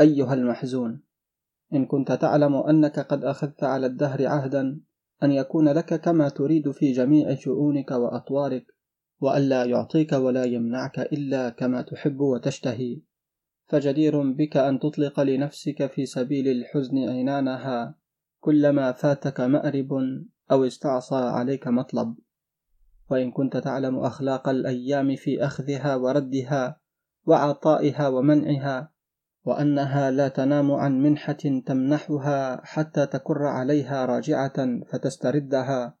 أيها المحزون إن كنت تعلم أنك قد أخذت على الدهر عهدا أن يكون لك كما تريد في جميع شؤونك وأطوارك وألا يعطيك ولا يمنعك إلا كما تحب وتشتهي. فجدير بك أن تطلق لنفسك في سبيل الحزن عنانها كلما فاتك مأرب أو استعصى عليك مطلب. وإن كنت تعلم أخلاق الأيام في أخذها وردها وعطائها ومنعها وأنها لا تنام عن منحة تمنحها حتى تكر عليها راجعة فتستردها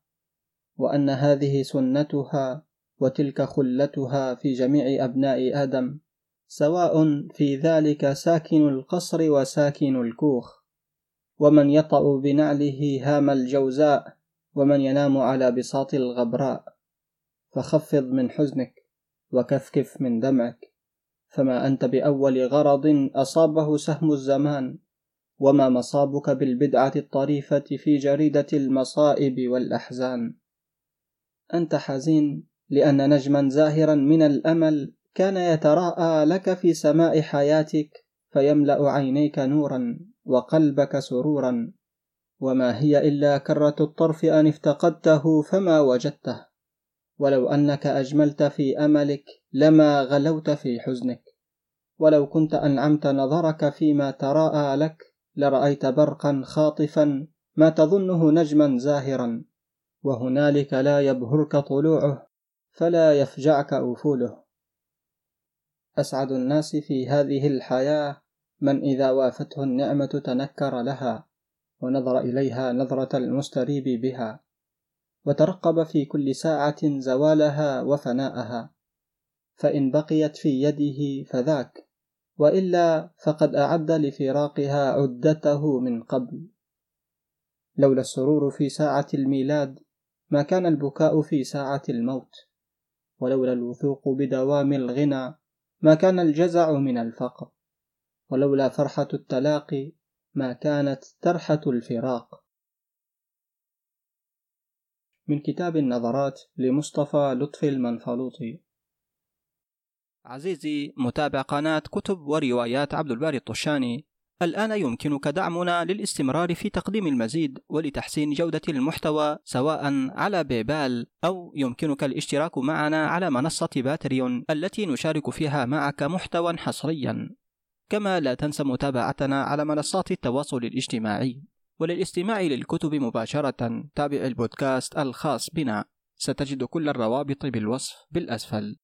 وأن هذه سنتها وتلك خلتها في جميع أبناء آدم سواء في ذلك ساكن القصر وساكن الكوخ. ومن يطأ بنعله هام الجوزاء ومن ينام على بساط الغبراء. فخفض من حزنك وكفكف من دمعك. فما أنت بأول غرض أصابه سهم الزمان وما مصابك بالبدعة الطريفة في جريدة المصائب والأحزان. أنت حزين لأن نجما زاهرا من الأمل كان يتراءى لك في سماء حياتك فيملأ عينيك نورا وقلبك سرورا. وما هي إلا كرة الطرف أن افتقدته فما وجدته. ولو أنك أجملت في أملك لما غلوت في حزنك. ولو كنت أنعمت نظرك فيما تراءى لك لرأيت برقا خاطفا ما تظنه نجما زاهرا. وهنالك لا يبهرك طلوعه فلا يفجعك أفوله. أسعد الناس في هذه الحياة من إذا وافته النعمة تنكر لها ونظر إليها نظرة المستريب بها. وترقب في كل ساعة زوالها وفناءها. فإن بقيت في يده فذاك وإلا فقد أعد لفراقها عدته من قبل. لولا السرور في ساعة الميلاد ما كان البكاء في ساعة الموت. ولولا الوثوق بدوام الغنى ما كان الجزع من الفقر. ولولا فرحة التلاقي ما كانت ترحة الفراق. من كتاب النظرات لمصطفى لطفي المنفلوطي. عزيزي متابع قناة كتب وروايات عبد الباري الطشاني. الآن يمكنك دعمنا للاستمرار في تقديم المزيد ولتحسين جودة المحتوى سواء على بيبال أو يمكنك الاشتراك معنا على منصة باتريون التي نشارك فيها معك محتوى حصريا. كما لا تنسى متابعتنا على منصات التواصل الاجتماعي. وللاستماع للكتب مباشرة تابع البودكاست الخاص بنا. ستجد كل الروابط بالوصف بالأسفل.